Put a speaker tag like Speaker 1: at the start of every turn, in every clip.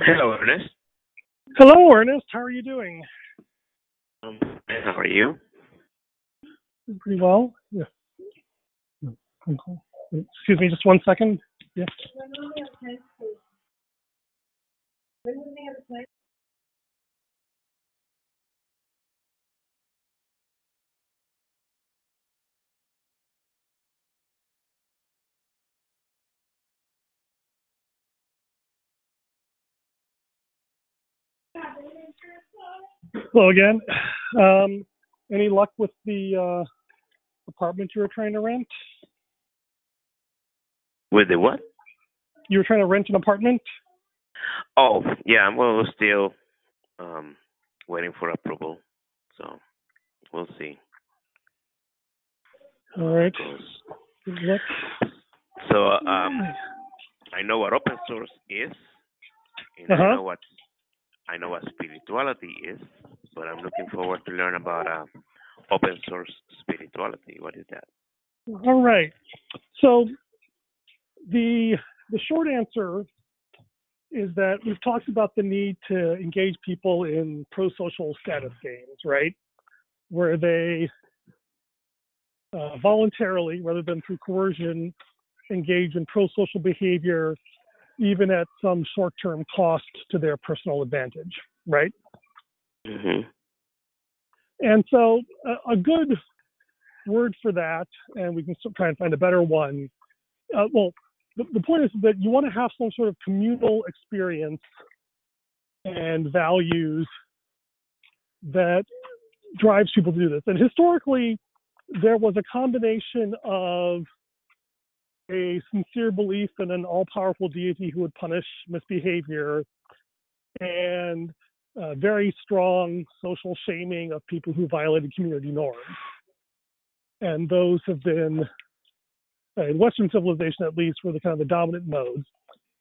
Speaker 1: Hello, Ernest.
Speaker 2: Hello, Ernest. How are you doing?
Speaker 1: Um, how are you?
Speaker 2: Pretty well. Yeah. Excuse me, just one second. Yeah. Hello again. Um, any luck with the uh, apartment you were trying to rent?
Speaker 1: With the what?
Speaker 2: You were trying to rent an apartment?
Speaker 1: Oh, yeah. Well, we're still um, waiting for approval, so we'll see.
Speaker 2: All right.
Speaker 1: how it goes.
Speaker 2: Good luck.
Speaker 1: So um, I know what open source is, and
Speaker 2: Uh-huh.
Speaker 1: I know what I know what spirituality is, but I'm looking forward to learn about uh, open source spirituality. What is that?
Speaker 2: All right. So the the short answer is that we've talked about the need to engage people in pro-social status games, right? Where they uh, voluntarily, rather than through coercion, engage in pro-social behavior, even at some short-term cost to their personal advantage, right?
Speaker 1: hmm
Speaker 2: And so a, a good word for that, and we can try and find a better one. Uh, well, the, the point is that you want to have some sort of communal experience and values that drives people to do this. And historically, there was a combination of a sincere belief in an all-powerful deity who would punish misbehavior and uh, very strong social shaming of people who violated community norms. And those have been, uh, in Western civilization at least, were the kind of the dominant modes.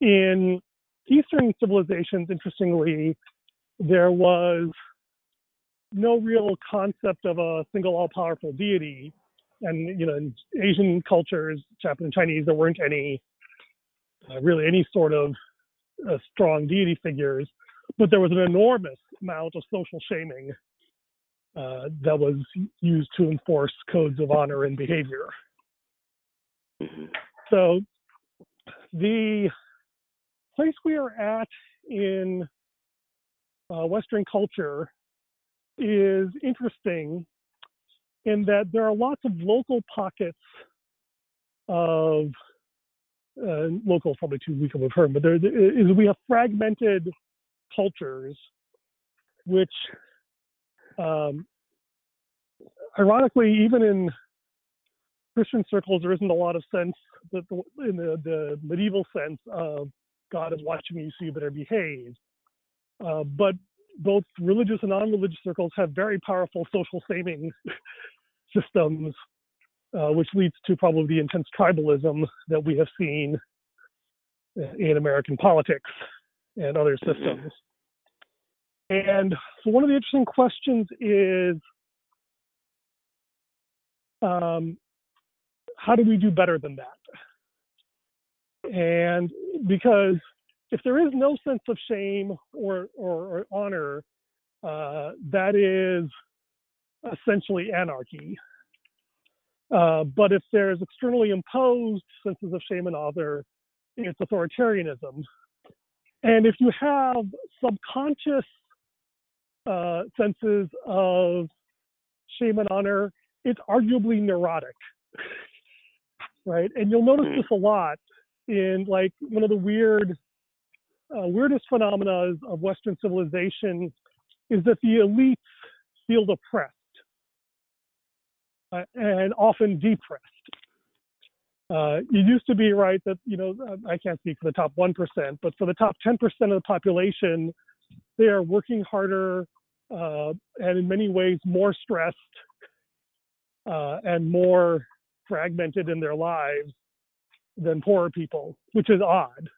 Speaker 2: In Eastern civilizations, interestingly, there was no real concept of a single all-powerful deity. And you know, in Asian cultures, Japanese, Chinese, there weren't any uh, really any sort of uh, strong deity figures but there was an enormous amount of social shaming uh, that was used to enforce codes of honor and behavior.
Speaker 1: hmm
Speaker 2: So the place we are at in uh, Western culture is interesting in that there are lots of local pockets of uh, local is probably too weak of a term, but there is we have fragmented cultures, which um, ironically, even in Christian circles, there isn't a lot of sense that the, in the, the medieval sense of God is watching you, so you better behave. Uh, but both religious and non-religious circles have very powerful social shaming systems, uh, which leads to probably the intense tribalism that we have seen in American politics and other systems. And so, one of the interesting questions is um, how do we do better than that? And because if there is no sense of shame or, or, or honor, uh, that is essentially anarchy. Uh, but if there's externally imposed senses of shame and honor, it's authoritarianism. And if you have subconscious uh, senses of shame and honor, it's arguably neurotic, right? And you'll notice this a lot in like one of the weird, uh, weirdest phenomena of Western civilization is that the elites feel oppressed uh, and often depressed. Uh, it used to be right that you know I can't speak for the top one percent, but for the top ten percent of the population, they are working harder uh, and in many ways more stressed uh, and more fragmented in their lives than poorer people, which is odd.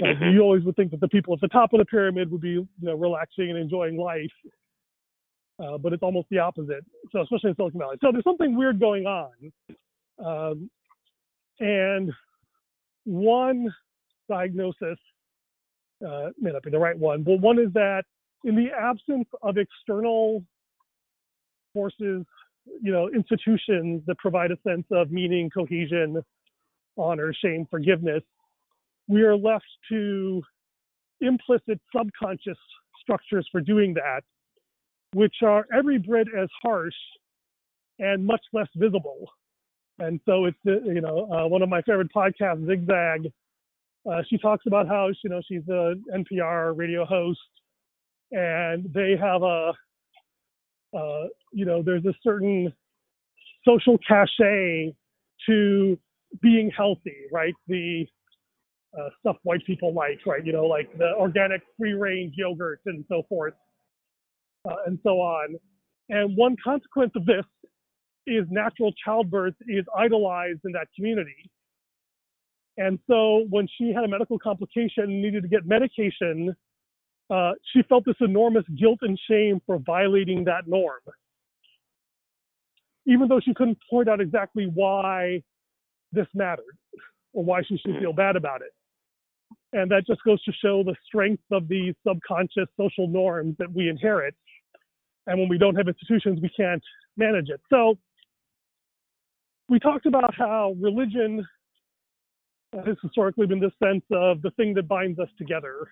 Speaker 2: Like,
Speaker 1: Mhm.
Speaker 2: You always would think that the people at the top of the pyramid would be you know, relaxing and enjoying life, uh, but it's almost the opposite. So especially in Silicon Valley, so there's something weird going on, um, and one diagnosis uh, may not be the right one, but one is that in the absence of external forces, you know, institutions that provide a sense of meaning, cohesion, honor, shame, forgiveness, we are left to implicit subconscious structures for doing that, which are every bit as harsh and much less visible. And so it's, you know, uh, one of my favorite podcasts, Zigzag, uh, she talks about how you know she's a NPR radio host, and they have a uh, you know there's a certain social cachet to being healthy, right? The uh, stuff white people like, right? You know, like the organic free-range yogurt and so forth, uh, and so on. And one consequence of this is natural childbirth is idolized in that community. And so when she had a medical complication and needed to get medication, uh, she felt this enormous guilt and shame for violating that norm. Even though she couldn't point out exactly why this mattered or why she should feel bad about it. And that just goes to show the strength of these subconscious social norms that we inherit. And when we don't have institutions, we can't manage it. So we talked about how religion has historically been this sense of the thing that binds us together.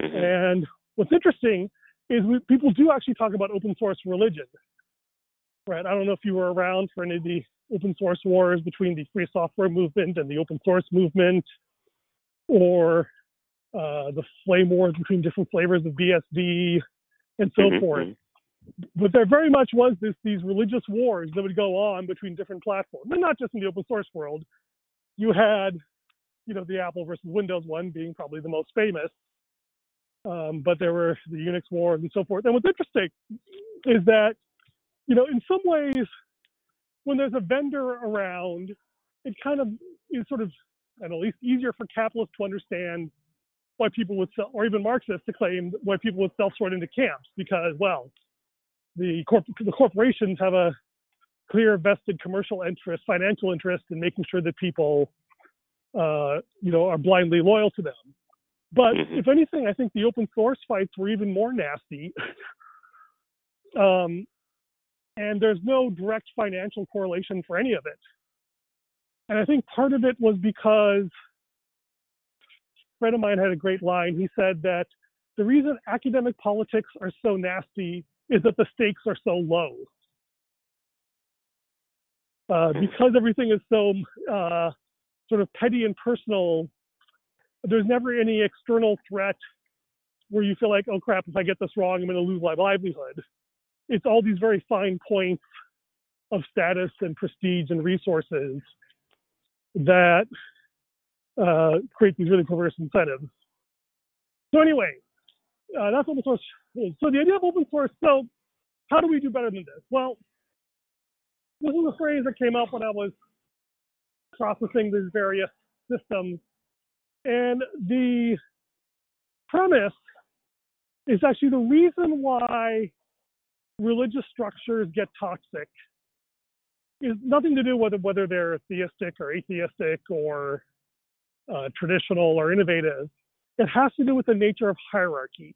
Speaker 2: Mm-hmm. And what's interesting is we, people do actually talk about open source religion. Right? I don't know if you were around for any of the open source wars between the free software movement and the open source movement, or uh, the flame wars between different flavors of BSD and so mm-hmm. forth. But there very much was this these religious wars that would go on between different platforms, and not just in the open source world, you had, you know, the Apple versus Windows one being probably the most famous. Um, but there were the Unix wars and so forth. And what's interesting is that, you know, in some ways, when there's a vendor around, it kind of is sort of, and at least easier for capitalists to understand why people would sell, or even Marxists to claim why people would self-sort into camps because, well, the, corp- the corporations have a clear vested commercial interest, financial interest in making sure that people, uh, you know, are blindly loyal to them. But mm-hmm. if anything, I think the open source fights were even more nasty. um, and there's no direct financial correlation for any of it. And I think part of it was because friend of mine had a great line. He said that the reason academic politics are so nasty is that the stakes are so low. Uh, because everything is so uh, sort of petty and personal, there's never any external threat where you feel like, oh crap, if I get this wrong, I'm going to lose my livelihood. It's all these very fine points of status and prestige and resources that uh, create these really perverse incentives. So anyway, uh, that's open source. So the idea of open source. So how do we do better than this? Well, this is a phrase that came up when I was processing these various systems. And the premise is actually the reason why religious structures get toxic is nothing to do with whether they're theistic or atheistic or uh, traditional or innovative. It has to do with the nature of hierarchy.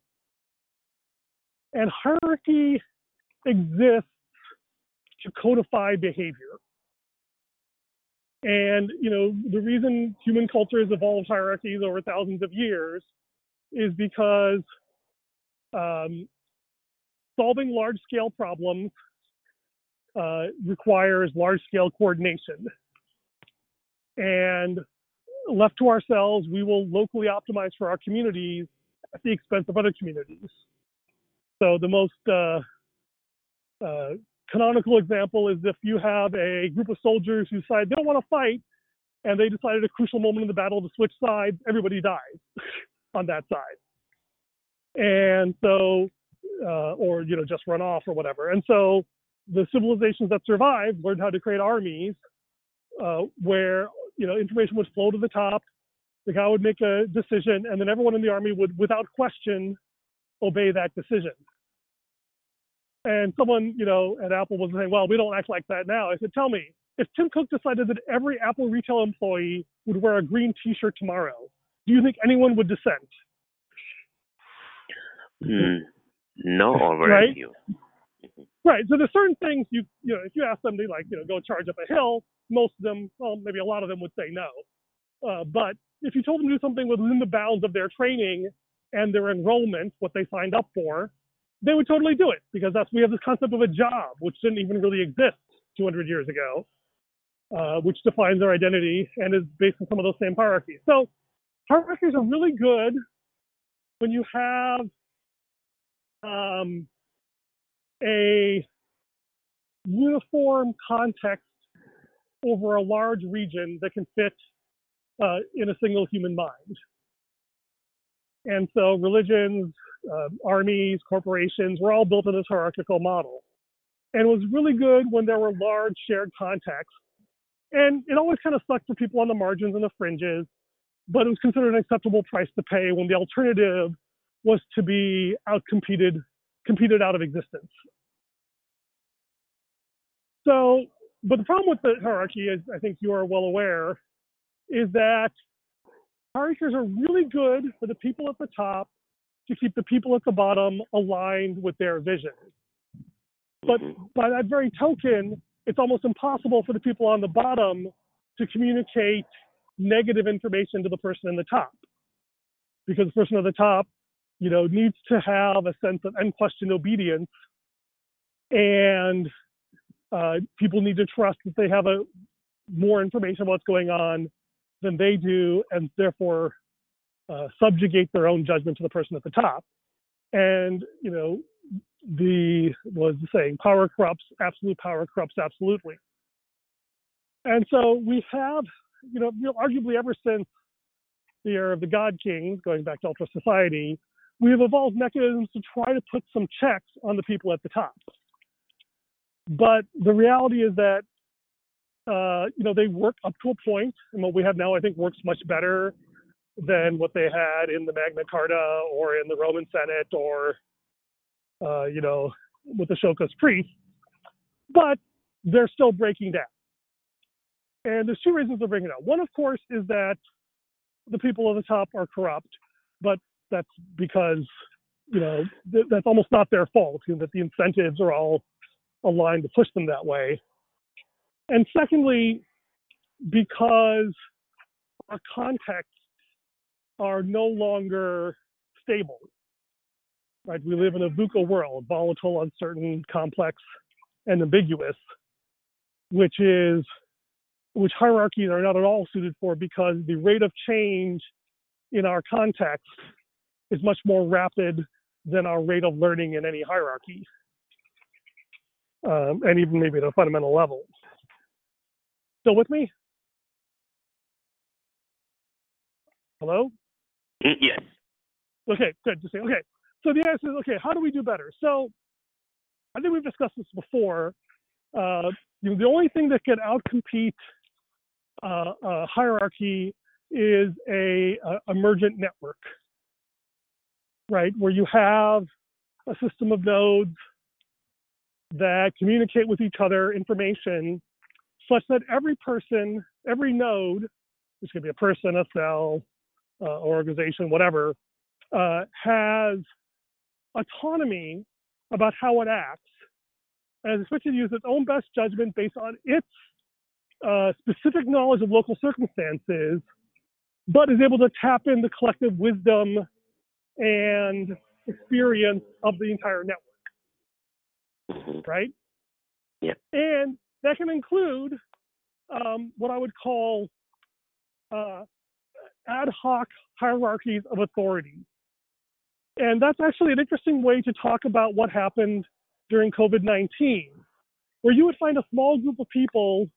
Speaker 2: And hierarchy exists to codify behavior. And you know the reason human culture has evolved hierarchies over thousands of years is because um, solving large-scale problems uh, requires large-scale coordination. And left to ourselves, we will locally optimize for our communities at the expense of other communities. So the most uh, uh, canonical example is if you have a group of soldiers who decide they don't want to fight and they decide at a crucial moment in the battle to switch sides, everybody dies on that side. And so, uh, or, you know, just run off or whatever. And so the civilizations that survived learned how to create armies uh, where, you know, information would flow to the top. The guy would make a decision, and then everyone in the army would, without question, obey that decision. And someone, you know, at Apple was saying, well, we don't act like that now. I said, tell me, if Tim Cook decided that every Apple retail employee would wear a green T-shirt tomorrow, do you think anyone would dissent?
Speaker 1: Mm, no, very
Speaker 2: Right? Right. So there's certain things you you know if you ask them to like you know go charge up a hill, most of them, well maybe a lot of them would say no. Uh, but if you told them to do something within the bounds of their training and their enrollment, what they signed up for, they would totally do it because that's we have this concept of a job which didn't even really exist 200 years ago, uh, which defines their identity and is based on some of those same hierarchies. So hierarchies are really good when you have um, a uniform context over a large region that can fit uh, in a single human mind. And so religions, uh, armies, corporations were all built in this hierarchical model. And it was really good when there were large shared contexts. And it always kind of sucked for people on the margins and the fringes, but it was considered an acceptable price to pay when the alternative was to be outcompeted, competed out of existence. So, but the problem with the hierarchy, as I think you are well aware, is that hierarchies are really good for the people at the top to keep the people at the bottom aligned with their vision. But
Speaker 1: Mhm.
Speaker 2: by that very token, it's almost impossible for the people on the bottom to communicate negative information to the person in the top. Because the person at the top, you know, needs to have a sense of unquestioned obedience and uh, people need to trust that they have a more information about what's going on than they do, and therefore uh, subjugate their own judgment to the person at the top. And you know, the was the saying, power corrupts, absolute power corrupts absolutely. And so we have, you know, arguably ever since the era of the God Kings, going back to Ultrasociety, we have evolved mechanisms to try to put some checks on the people at the top. But the reality is that uh, you know they work up to a point, and what we have now I think works much better than what they had in the Magna Carta or in the Roman Senate or uh, you know with the Shokas priests. But they're still breaking down, and there's two reasons they're breaking down. One, of course, is that the people at the top are corrupt, but that's because you know th- that's almost not their fault. You know, that the incentives are all aligned to push them that way. And secondly, because our contexts are no longer stable. Right? We live in a VUCA world, volatile, uncertain, complex, and ambiguous, which is which hierarchies are not at all suited for because the rate of change in our context is much more rapid than our rate of learning in any hierarchy um, and even maybe at a fundamental level. Still with me? Hello?
Speaker 1: Mm, Yes.
Speaker 2: Okay, good. Just say okay. So the answer is okay. How do we do better? So I think we've discussed this before. Uh, you know, the only thing that can outcompete uh, uh, hierarchy is a, a emergent network, right? Where you have a system of nodes that communicate with each other information such that every person, every node, which could be a person, a cell, uh, organization, whatever, uh, has autonomy about how it acts and is to use its own best judgment based on its uh, specific knowledge of local circumstances, but is able to tap in the collective wisdom and experience of the entire network
Speaker 1: Mhm.
Speaker 2: right?
Speaker 1: Yeah.
Speaker 2: And that can include um, what I would call uh, ad hoc hierarchies of authority. And that's actually an interesting way to talk about what happened during COVID 19, where you would find a small group of people,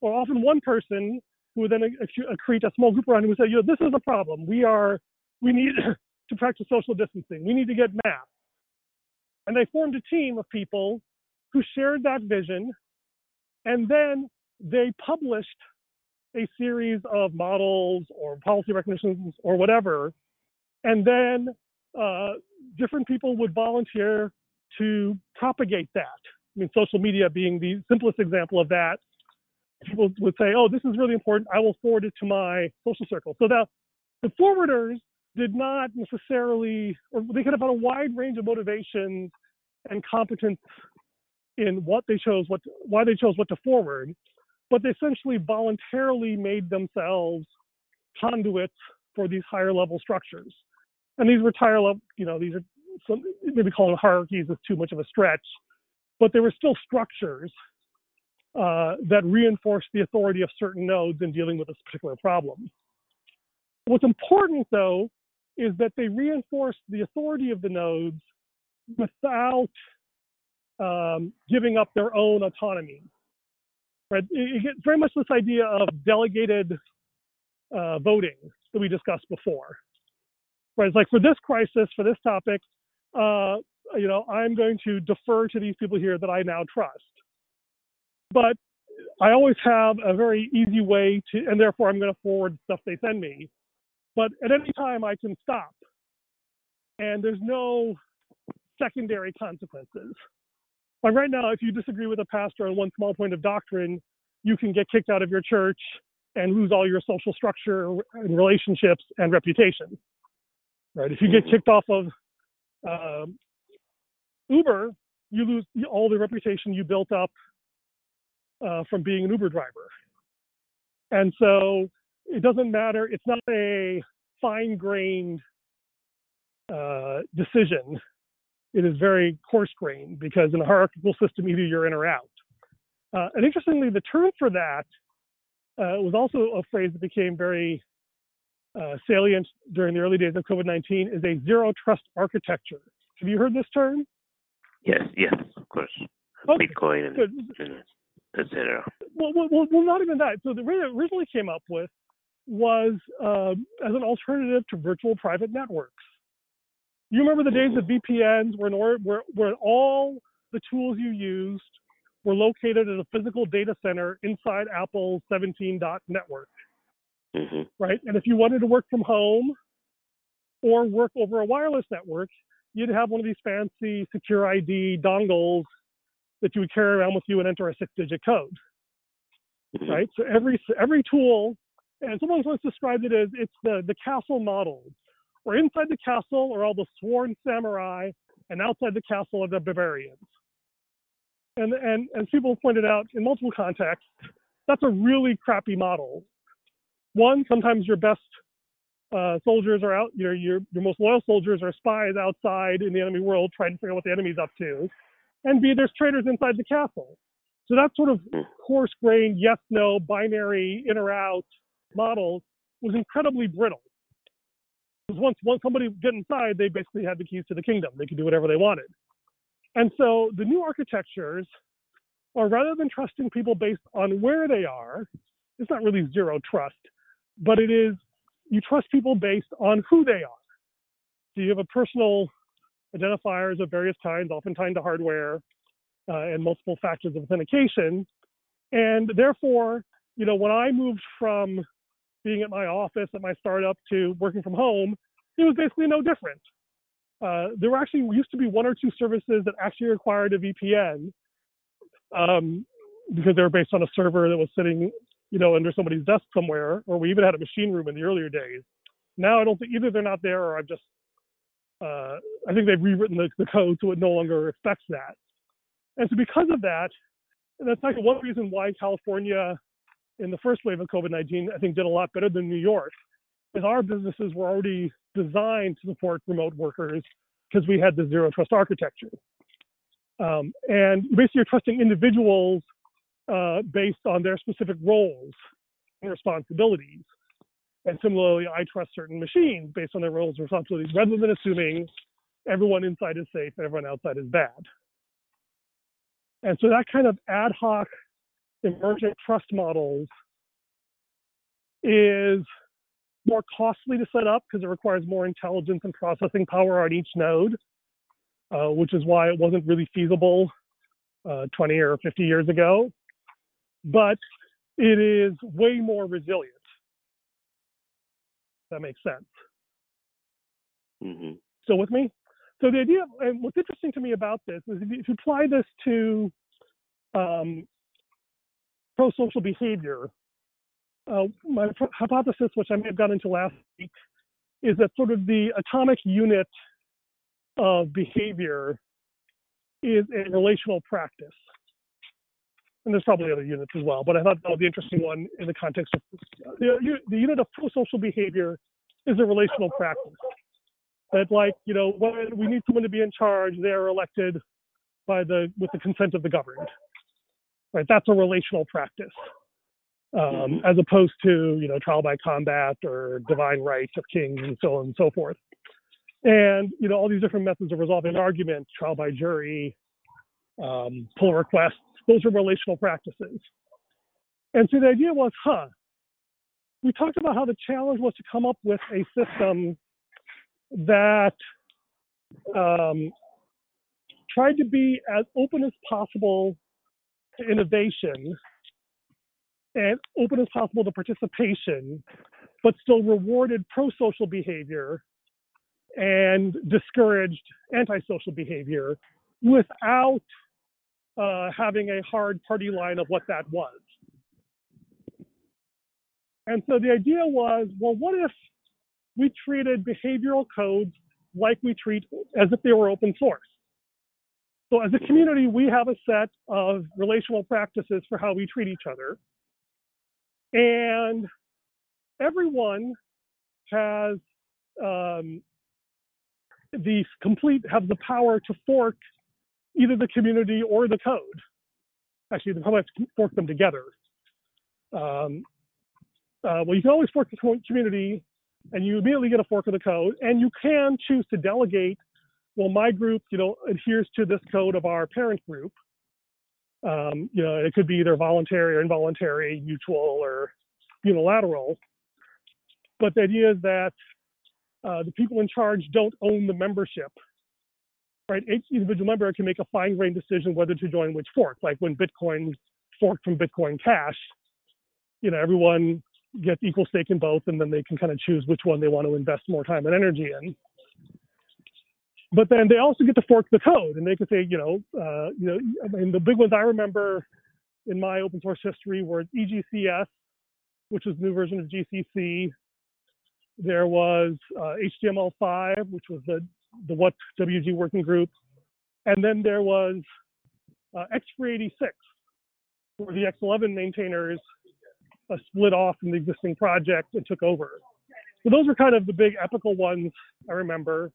Speaker 2: or often one person, who would then acc- accrete a small group around who would say, you know, this is a problem. We are, we need to practice social distancing. We need to get masks. And they formed a team of people who shared that vision. And then they published a series of models or policy recommendations or whatever. And then uh, different people would volunteer to propagate that. I mean, social media being the simplest example of that, people would say, "Oh, this is really important. I will forward it to my social circle." So the the forwarders did not necessarily, or they could have had a wide range of motivations and competence in what they chose, what why they chose what to forward, but they essentially voluntarily made themselves conduits for these higher level structures. And these were higher level, you know, these are some, maybe calling hierarchies is too much of a stretch, but there were still structures uh, that reinforced the authority of certain nodes in dealing with this particular problem. What's important, though, is that they reinforce the authority of the nodes without um, giving up their own autonomy. Right? It, it very much this idea of delegated uh, voting that we discussed before. Right? It's like for this crisis, for this topic, uh, you know, I'm going to defer to these people here that I now trust. But I always have a very easy way to, and therefore I'm going to forward stuff they send me. But at any time I can stop, and there's no secondary consequences. Like right now, if you disagree with a pastor on one small point of doctrine, you can get kicked out of your church and lose all your social structure and relationships and reputation. Right? If you get kicked off of uh, Uber, you lose all the reputation you built up uh, from being an Uber driver. And so it doesn't matter. It's not a fine-grained uh, decision. It is very coarse-grained because in a hierarchical system, either you're in or out. Uh, and interestingly, the term for that uh, was also a phrase that became very uh, salient during the early days of COVID-19 is a zero trust architecture. Have you heard this term?
Speaker 1: Yes, yes, of course. Okay. Bitcoin and, etc.
Speaker 2: Well, well, well, not even that. So the way it originally came up with was uh, as an alternative to virtual private networks. You remember the days of VPNs where, where, where all the tools you used were located at a physical data center inside Apple's 17 dot network, mm-hmm. right? And if you wanted to work from home or work over a wireless network, you'd have one of these fancy secure ID dongles that you would carry around with you and enter a six-digit code, mm-hmm. right? So every every tool, and someone once described it as it's the the castle model, where inside the castle are all the sworn samurai, and outside the castle are the barbarians. And and and people pointed out in multiple contexts, that's a really crappy model. One, sometimes your best uh, soldiers are out, your, your your most loyal soldiers are spies outside in the enemy world trying to figure out what the enemy's up to and B, there's traitors inside the castle. So that sort of hmm. coarse grained yes no binary in or out model was incredibly brittle. Because once once somebody get inside, they basically had the keys to the kingdom. They could do whatever they wanted. And so the new architectures are rather than trusting people based on where they are, it's not really zero trust, but it is you trust people based on who they are. So you have a personal identifiers of various kinds, often tied to hardware, uh, and multiple factors of authentication. And therefore, you know, when I moved from being at my office at my startup to working from home, it was basically no different. Uh, there were actually used to be one or two services that actually required a VPN um, because they were based on a server that was sitting, you know, under somebody's desk somewhere, or we even had a machine room in the earlier days. Now I don't think either they're not there or I've just uh, I think they've rewritten the, the, code so it no longer expects that. And so because of that, and that's like one reason why California in the first wave of COVID-19, I think did a lot better than New York, is our businesses were already designed to support remote workers because we had the zero trust architecture. Um, and basically you're trusting individuals uh, based on their specific roles and responsibilities. And similarly, I trust certain machines based on their roles and responsibilities rather than assuming everyone inside is safe and everyone outside is bad. And so that kind of ad hoc emergent trust models is more costly to set up because it requires more intelligence and processing power on each node, uh, which is why it wasn't really feasible uh, 20 or 50 years ago. But it is way more resilient that makes sense.
Speaker 1: Mm-hmm.
Speaker 2: So with me? So the idea, and what's interesting to me about this is if you, if you apply this to um, pro-social behavior, uh, my hypothesis, which I may have got into last week, is that sort of the atomic unit of behavior is a relational practice. And there's probably other units as well, but I thought that was the interesting one in the context of the, the unit of pro-social behavior is a relational practice. That like, you know, when we need someone to be in charge, they're elected by the with the consent of the governed. Right? That's a relational practice. Um, mm-hmm. as opposed to, you know, trial by combat or divine rights of kings and so on and so forth. And, you know, all these different methods of resolving argument, trial by jury, um, pull requests, those are relational practices. And so the idea was, huh, we talked about how the challenge was to come up with a system that um, tried to be as open as possible to innovation and open as possible to participation, but still rewarded pro social behavior and discouraged antisocial behavior without uh, having a hard party line of what that was. And so the idea was well, what if we treated behavioral codes like we treat as if they were open source? So, as a community, we have a set of relational practices for how we treat each other. And everyone has um, the complete, have the power to fork either the community or the code. Actually, they probably fork them together. Um, uh, well, you can always fork the community and you immediately get a fork of the code. And you can choose to delegate, well, my group, you know, adheres to this code of our parent group. Um, you know, it could be either voluntary or involuntary, mutual or unilateral. But the idea is that uh, the people in charge don't own the membership. Right? Each individual member can make a fine-grained decision whether to join which fork. Like when Bitcoin forked from Bitcoin Cash, you know, everyone gets equal stake in both, and then they can kind of choose which one they want to invest more time and energy in. But then they also get to fork the code, and they can say, you know, uh, you know, I mean, the big ones I remember in my open source history were EGCS, which was the new version of GCC. There was uh, HTML5, which was the the what WG working group, and then there was uh, X386, where the X11 maintainers uh, split off from the existing project and took over. So those were kind of the big epical ones I remember.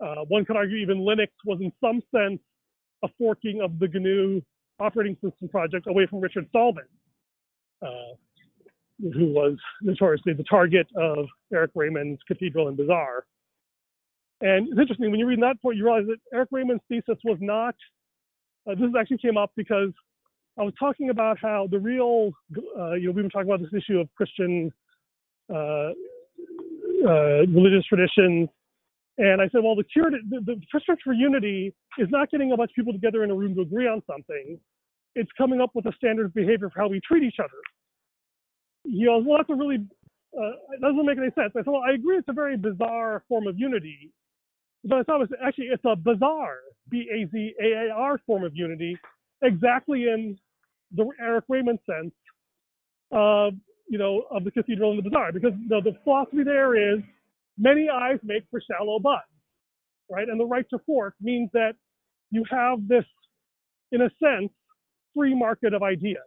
Speaker 2: Uh, one could argue even Linux was in some sense a forking of the GNU operating system project away from Richard Stallman, uh, who was notoriously the target of Eric Raymond's Cathedral and Bazaar. And it's interesting when you read that point, you realize that Eric Raymond's thesis was not. Uh, this actually came up because I was talking about how the real, uh, you know, we've been talking about this issue of Christian uh, uh, religious traditions, and I said, well, the cure, to, the, the for unity is not getting a bunch of people together in a room to agree on something. It's coming up with a standard of behavior for how we treat each other. He goes, well, that's a really, uh, it doesn't make any sense. I said, well, I agree it's a very bizarre form of unity, but it's not, actually, it's a bizarre, B-A-Z-A-A-R form of unity, exactly in the Eric Raymond sense of you know of the cathedral and the bazaar because the, the philosophy there is many eyes make for shallow butts, right? And the right to fork means that you have this, in a sense, free market of ideas.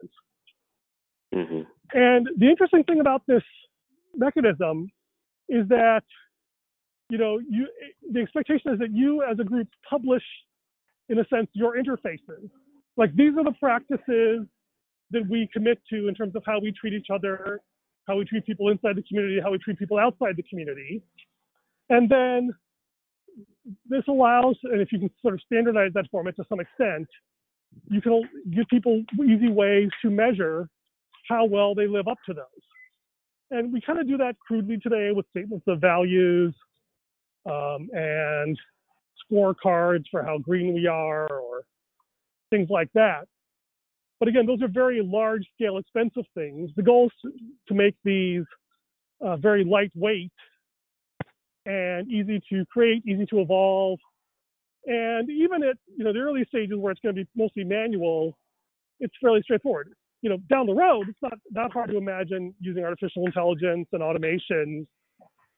Speaker 2: Mm-hmm. And the interesting thing about this mechanism is that you know you the expectation is that you as a group publish in a sense your interfaces like these are the practices that we commit to in terms of how we treat each other, how we treat people inside the community, how we treat people outside the community. And then this allows, and if you can sort of standardize that format to some extent, you can give people easy ways to measure how well they live up to those. And we kind of do that crudely today with statements of values um, and scorecards for how green we are or things like that. But again, those are very large scale, expensive things. The goal is to make these uh, very lightweight and easy to create, easy to evolve. And even at you know the early stages where it's going to be mostly manual, it's fairly straightforward. you know, down the road, it's not that hard to imagine using artificial intelligence and automation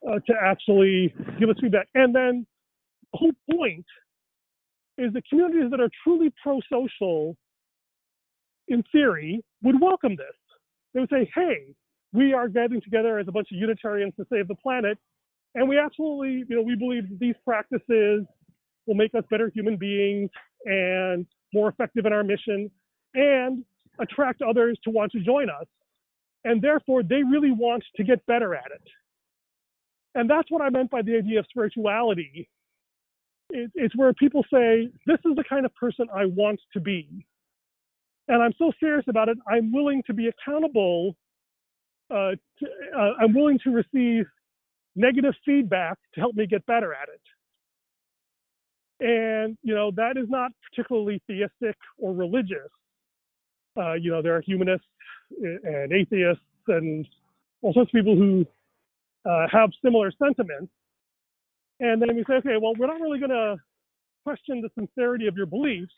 Speaker 2: uh, to actually give us feedback. And then the whole point is that communities that are truly pro-social, in theory, would welcome this. They would say, "Hey, we are getting together as a bunch of Unitarians to save the planet, and we absolutely, you know, we believe that these practices will make us better human beings and more effective in our mission, and attract others to want to join us. And therefore, they really want to get better at it. And that's what I meant by the idea of spirituality. It, it's where people say, This is the kind of person I want to be. And I'm so serious about it, I'm willing to be accountable. Uh, to, uh, I'm willing to receive negative feedback to help me get better at it. And, you know, that is not particularly theistic or religious. Uh, you know, there are humanists and atheists and all sorts of people who uh, have similar sentiments. And then we say, okay, well, we're not really going to question the sincerity of your beliefs,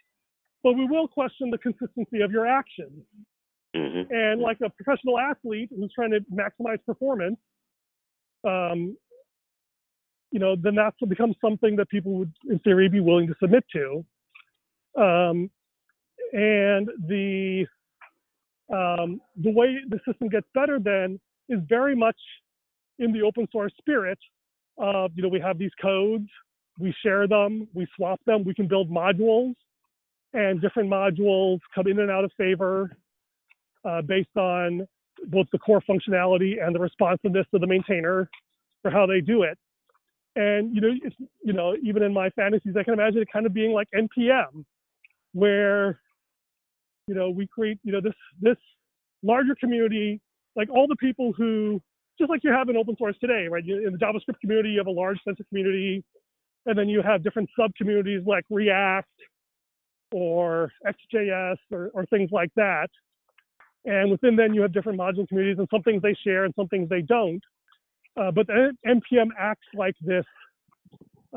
Speaker 2: but we will question the consistency of your actions. Mm-hmm. And like a professional athlete who's trying to maximize performance, um, you know, then that's becomes something that people would, in theory, be willing to submit to. Um, and the um, the way the system gets better then is very much in the open source spirit of you know we have these codes we share them we swap them we can build modules and different modules come in and out of favor uh, based on both the core functionality and the responsiveness of the maintainer for how they do it and you know you know even in my fantasies i can imagine it kind of being like npm where you know, we create, you know, this this larger community, like all the people who, just like you have in open source today, right? In the JavaScript community, you have a large sense of community, and then you have different sub communities like React or XJS or, or things like that. And within then, you have different module communities, and some things they share and some things they don't. Uh, but the NPM acts like this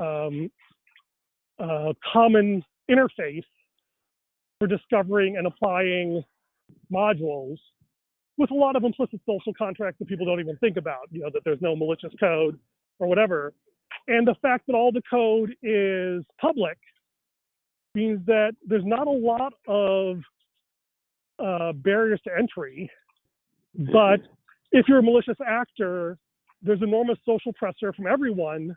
Speaker 2: um, uh, common interface for discovering and applying modules with a lot of implicit social contracts that people don't even think about, you know, that there's no malicious code or whatever. And the fact that all the code is public means that there's not a lot of uh, barriers to entry. But if you're a malicious actor, there's enormous social pressure from everyone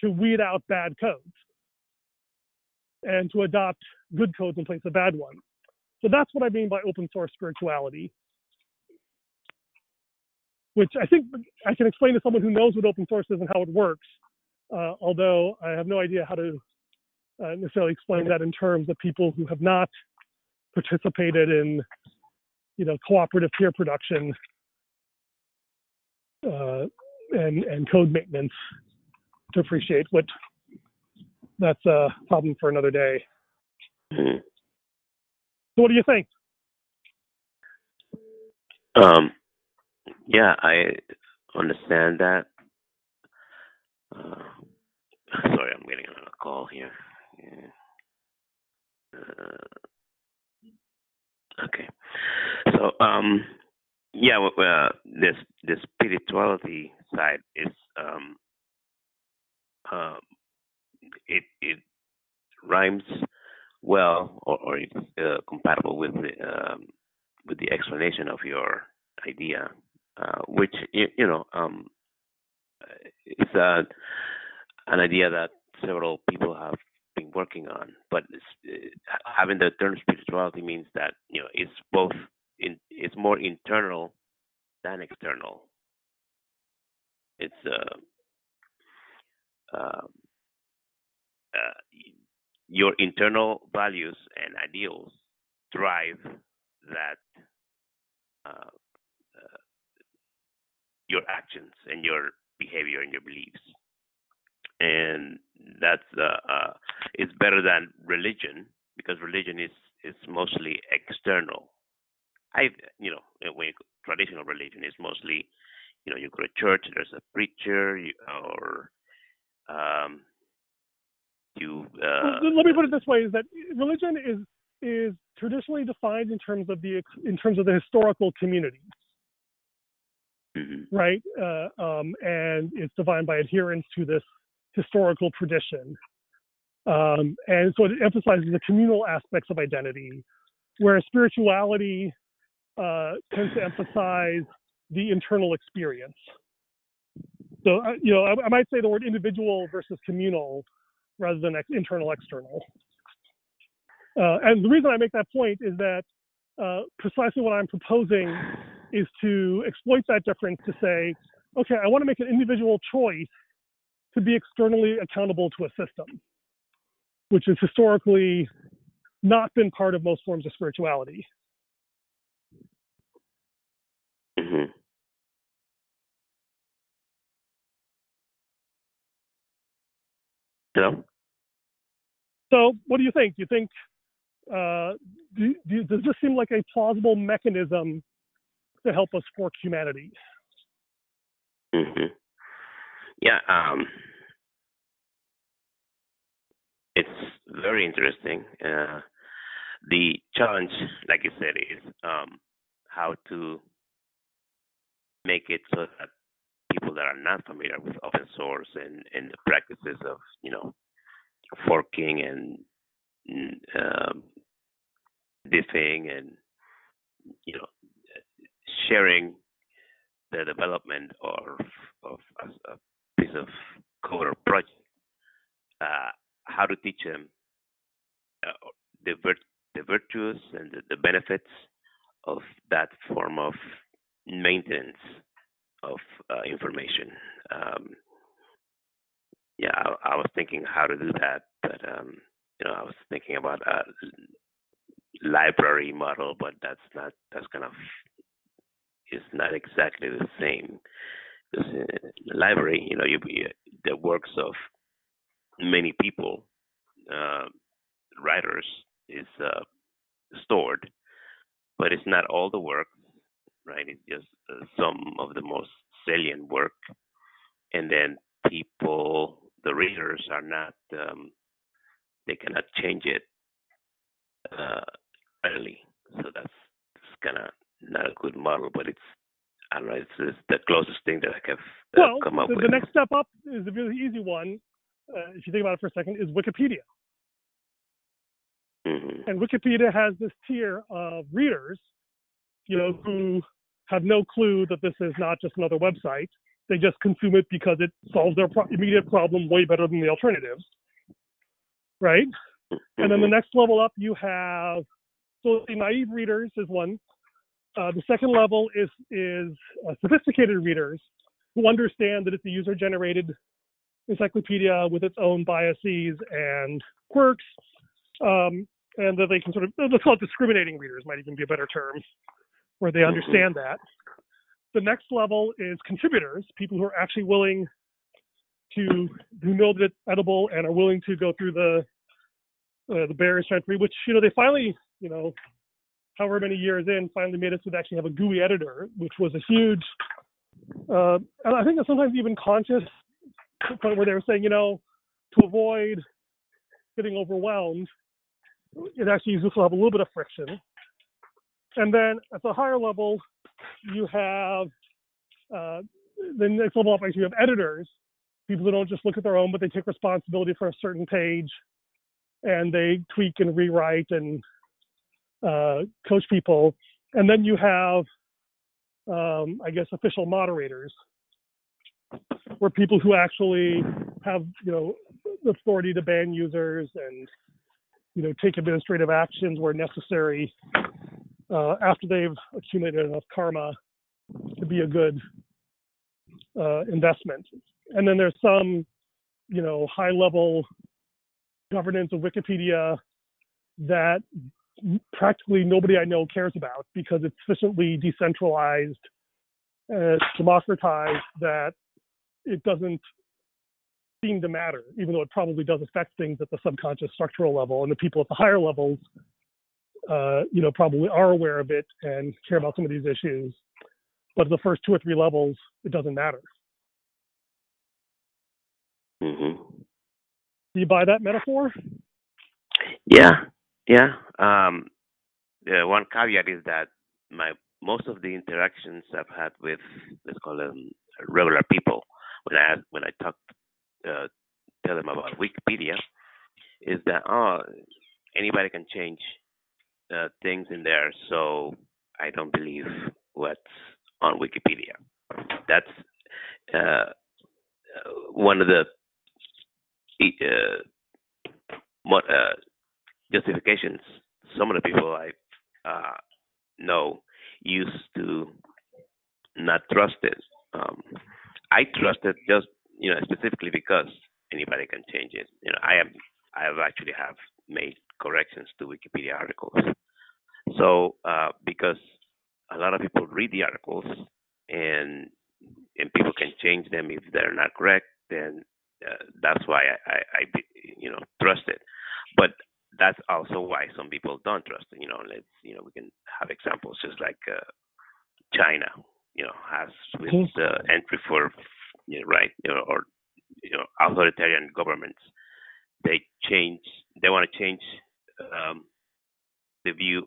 Speaker 2: to weed out bad codes and to adopt good codes in place of bad ones. So that's what I mean by open source spirituality, which I think I can explain to someone who knows what open source is and how it works, uh, although I have no idea how to uh, necessarily explain that in terms of people who have not participated in, you know, cooperative peer production uh, and, and code maintenance to appreciate what that's a problem for another day. Mm-hmm. So, what do you think?
Speaker 1: Um, yeah, I understand that. Uh, sorry, I'm getting another call here. Uh, okay, so um, yeah, uh, this this spirituality side is um, um, it it rhymes well or, or it's uh, compatible with the um, with the explanation of your idea, uh, which you, you know um, it's a, an idea that several people have been working on. But uh, having the term spirituality means that you know it's both in it's more internal than external. It's uh, um, uh, your internal values and ideals drive that uh, uh, your actions and your behavior and your beliefs and that's uh, uh, it's better than religion because religion is is mostly external i you know when traditional religion is mostly you know you go to church there's a preacher you, or um, you. Uh,
Speaker 2: let me put it this way: is that religion is is traditionally defined in terms of the in terms of the historical community,
Speaker 1: Mm-hmm.
Speaker 2: right? Uh, um, and it's defined by adherence to this historical tradition. Um, and so it emphasizes the communal aspects of identity, whereas spirituality uh, tends to emphasize the internal experience. So, uh, you know, I, I, might say the word individual versus communal rather than ex- internal external. Uh, and the reason I make that point is that uh, precisely what I'm proposing is to exploit that difference to say, okay, I want to make an individual choice to be externally accountable to a system, which has historically not been part of most forms of spirituality.
Speaker 1: Mm-hmm. Hello?
Speaker 2: So, what do you think? Do you think uh, do, do, does this seem like a plausible mechanism to help us fork humanity?
Speaker 1: Mm-hmm. Yeah, um, it's very interesting. Uh, the challenge, like you said, is um, how to make it so that people that are not familiar with open source and, and the practices of, you know, forking and um, diffing and, you know, sharing the development or of a, piece of code or project, uh, how to teach them uh, the, the virtues and the, the, benefits of that form of maintenance of uh, information. Um, yeah, I, I, was thinking how to do that, but um, you know, I was thinking about a library model, but that's not that's kind of is not exactly the same. Because uh, the library, you know, you, the works of many people, uh, writers, is uh, stored, but it's not all the work, right? It's just uh, some of the most salient work, and then people, the readers, are not, um, they cannot change it uh, readily. So that's, that's kind of not a good model, but it's I don't know. It's, it's the closest thing that I have uh,
Speaker 2: well,
Speaker 1: come up
Speaker 2: the,
Speaker 1: with.
Speaker 2: the next step up is a really easy one. Uh, if you think about it for a second, is Wikipedia.
Speaker 1: Mm-hmm.
Speaker 2: And Wikipedia has this tier of readers, you know, who have no clue that this is not just another website. They just consume it because it solves their pro- immediate problem way better than the alternatives, right? Mm-hmm. And then the mm-hmm. next level up, you have so the naive readers is one. Uh, the second level is is uh, sophisticated readers who understand that it's a user-generated encyclopedia with its own biases and quirks, um, and that they can sort of let's call it discriminating readers might even be a better term, where they understand that. The next level is contributors, people who are actually willing to who know that it's edible and are willing to go through the uh, the barriers to entry, which you know they finally you know however many years in, finally made so they actually have a GUI editor, which was a huge, uh, and I think it's sometimes even conscious point where they were saying, you know, to avoid getting overwhelmed, it actually is useful to have a little bit of friction. And then at the higher level, you have uh, the next level up, actually, you have editors, people who don't just look at their own, but they take responsibility for a certain page and they tweak and rewrite and uh, coach people, and then you have, um, I guess, official moderators, where people who actually have, you know, the authority to ban users and, you know, take administrative actions where necessary uh, after they've accumulated enough karma to be a good uh, investment. And then there's some, you know, high-level governance of Wikipedia that practically nobody I know cares about because it's sufficiently decentralized, democratized that it doesn't seem to matter, even though it probably does affect things at the subconscious structural level. And the people at the higher levels, uh, you know, probably are aware of it and care about some of these issues. But the first two or three levels, it doesn't matter.
Speaker 1: Mm-hmm.
Speaker 2: Do you buy that metaphor?
Speaker 1: Yeah, Yeah. Um, the one caveat is that my most of the interactions I've had with let's call them regular people when I when I talk uh, tell them about Wikipedia is that oh anybody can change uh, things in there, so I don't believe what's on Wikipedia. That's uh, one of the uh, what, uh, justifications some of the people I uh, know used to not trust it. Um, I trust it just you know specifically because anybody can change it. You know, I am I have actually have made corrections to Wikipedia articles. So uh, because a lot of people read the articles and and people can change them if they're not correct, then uh, that's why I, I, I you know trust it. But that's also why some people don't trust it. You know, let's you know we can have examples just like uh, China, you know, has with mm-hmm. uh, entry for you know, right you know, or you know authoritarian governments. They change. They want to change um, the view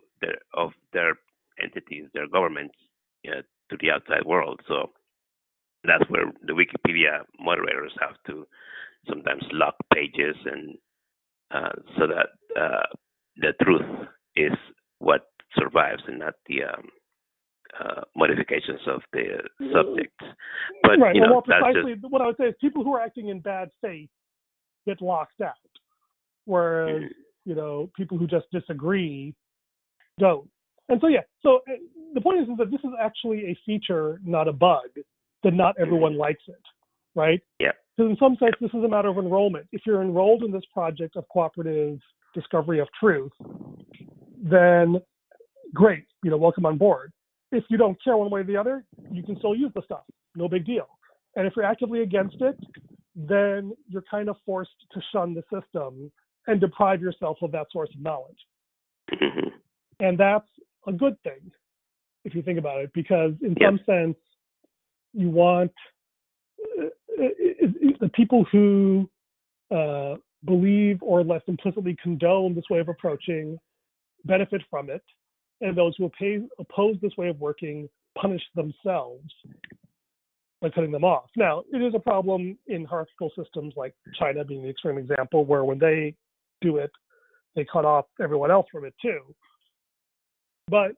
Speaker 1: of their entities, their governments, you know, to the outside world. So that's where the Wikipedia moderators have to sometimes lock pages and uh, so that uh, the truth is what survives and not the um, uh, modifications of the subjects. But
Speaker 2: right.
Speaker 1: you know,
Speaker 2: well, precisely just... what I would say is people who are acting in bad faith get locked out, whereas mm-hmm. you know people who just disagree don't. And so yeah, so uh, the point is, is that this is actually a feature, not a bug. That not everyone mm-hmm. likes it, right?
Speaker 1: Yeah.
Speaker 2: Because in some sense, this is a matter of enrollment. If you're enrolled in this project of cooperative discovery of truth, then great, you know, welcome on board. If you don't care one way or the other, you can still use the stuff. No big deal. And if you're actively against it, then you're kind of forced to shun the system and deprive yourself of that source of knowledge.
Speaker 1: Mm-hmm.
Speaker 2: And that's a good thing if you think about it, because in yep. some sense, you want uh, the people who uh, believe or less implicitly condone this way of approaching benefit from it, and those who oppose this way of working punish themselves by cutting them off. Now, it is a problem in hierarchical systems like China being the extreme example, where when they do it, they cut off everyone else from it too. But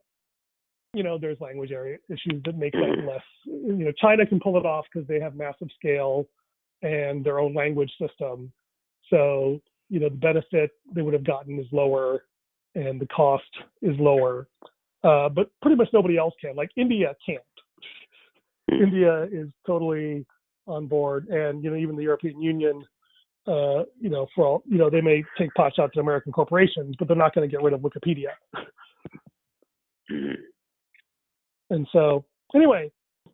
Speaker 2: you know, there's language area issues that make that less. You know, China can pull it off because they have massive scale and their own language system. So, you know, the benefit they would have gotten is lower and the cost is lower. Uh, but pretty much nobody else can. Like India can't. Mm-hmm. India is totally on board, and you know, even the European Union, uh, you know, for all, you know, they may take pot shots at American corporations, but they're not going to get rid of Wikipedia.
Speaker 1: Mm-hmm.
Speaker 2: And so, anyway,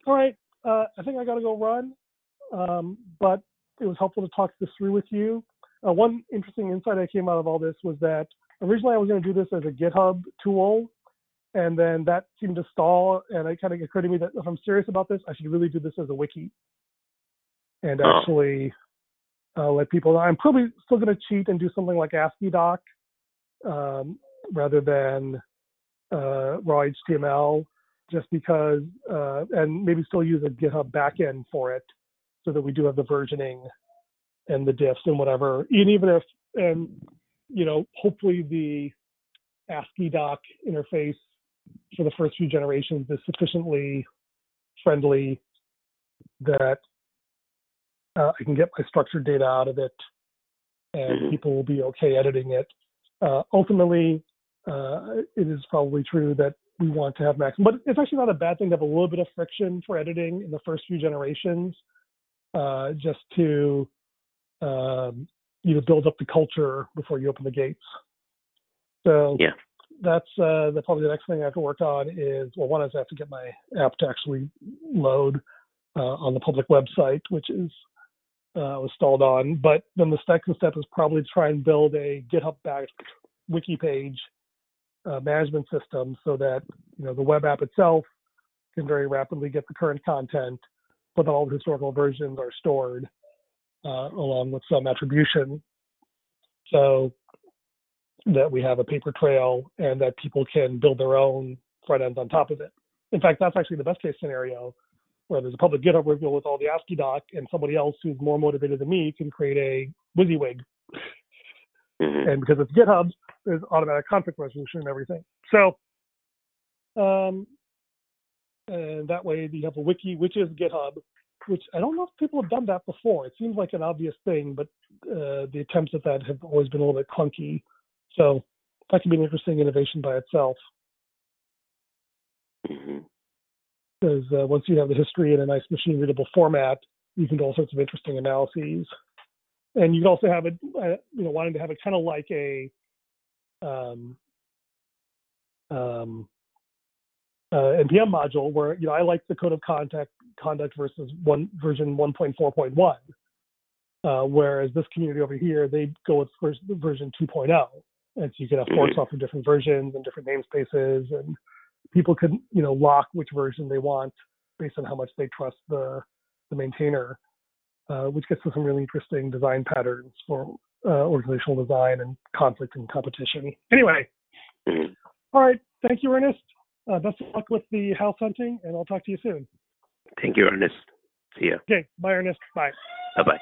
Speaker 2: all right, uh, I think I got to go run, um, but it was helpful to talk this through with you. Uh, one interesting insight that came out of all this was that originally I was going to do this as a GitHub tool, and then that seemed to stall. And it kind of occurred to me that if I'm serious about this, I should really do this as a wiki and actually uh, let people know. I'm probably still going to cheat and do something like AsciiDoc um, rather than uh, raw HTML just because, uh, and maybe still use a GitHub backend for it so that we do have the versioning and the diffs and whatever. And even if, and, you know, hopefully the AsciiDoc interface for the first few generations is sufficiently friendly that uh, I can get my structured data out of it and mm-hmm. people will be okay editing it. Uh, ultimately, uh, it is probably true that we want to have maximum. But it's actually not a bad thing to have a little bit of friction for editing in the first few generations, uh, just to um, you know build up the culture before you open the gates. So
Speaker 1: yeah,
Speaker 2: that's uh, the, probably the next thing I have to work on is well, one is I have to get my app to actually load uh, on the public website, which is uh, was stalled on. But then the second step is probably to try and build a GitHub backed wiki page uh, management system so that you know the web app itself can very rapidly get the current content, but then all the historical versions are stored uh, along with some attribution. So that we have a paper trail and that people can build their own front ends on top of it. In fact, that's actually the best case scenario where there's a public GitHub repo with all the AsciiDoc and somebody else who's more motivated than me can create a WYSIWYG.
Speaker 1: hmm
Speaker 2: And because it's GitHub, there's automatic conflict resolution and everything. So, um, and that way you have a wiki, which is GitHub, which I don't know if people have done that before. It seems like an obvious thing, but uh, the attempts at that have always been a little bit clunky. So that could be an interesting innovation by itself.
Speaker 1: hmm
Speaker 2: because uh, once you have the history in a nice machine readable format, you can do all sorts of interesting analyses. And you can also have it, uh, you know, wanting to have it kind of like a um, um, uh, NPM module where, you know, I like the code of contact conduct versus one version 1.4.1. Uh, whereas this community over here, they go with first, version 2.0. And so you can have forks
Speaker 1: Mhm.
Speaker 2: off of different versions and different namespaces and people can you know lock which version they want based on how much they trust the the maintainer, uh, which gets to some really interesting design patterns for uh, organizational design and conflict and competition. Anyway,
Speaker 1: hmm
Speaker 2: all right, thank you, Ernest. Uh, best of luck with the house hunting, and I'll talk to you soon.
Speaker 1: Thank you, Ernest. See ya.
Speaker 2: Okay, bye, Ernest. Bye.
Speaker 1: Bye bye.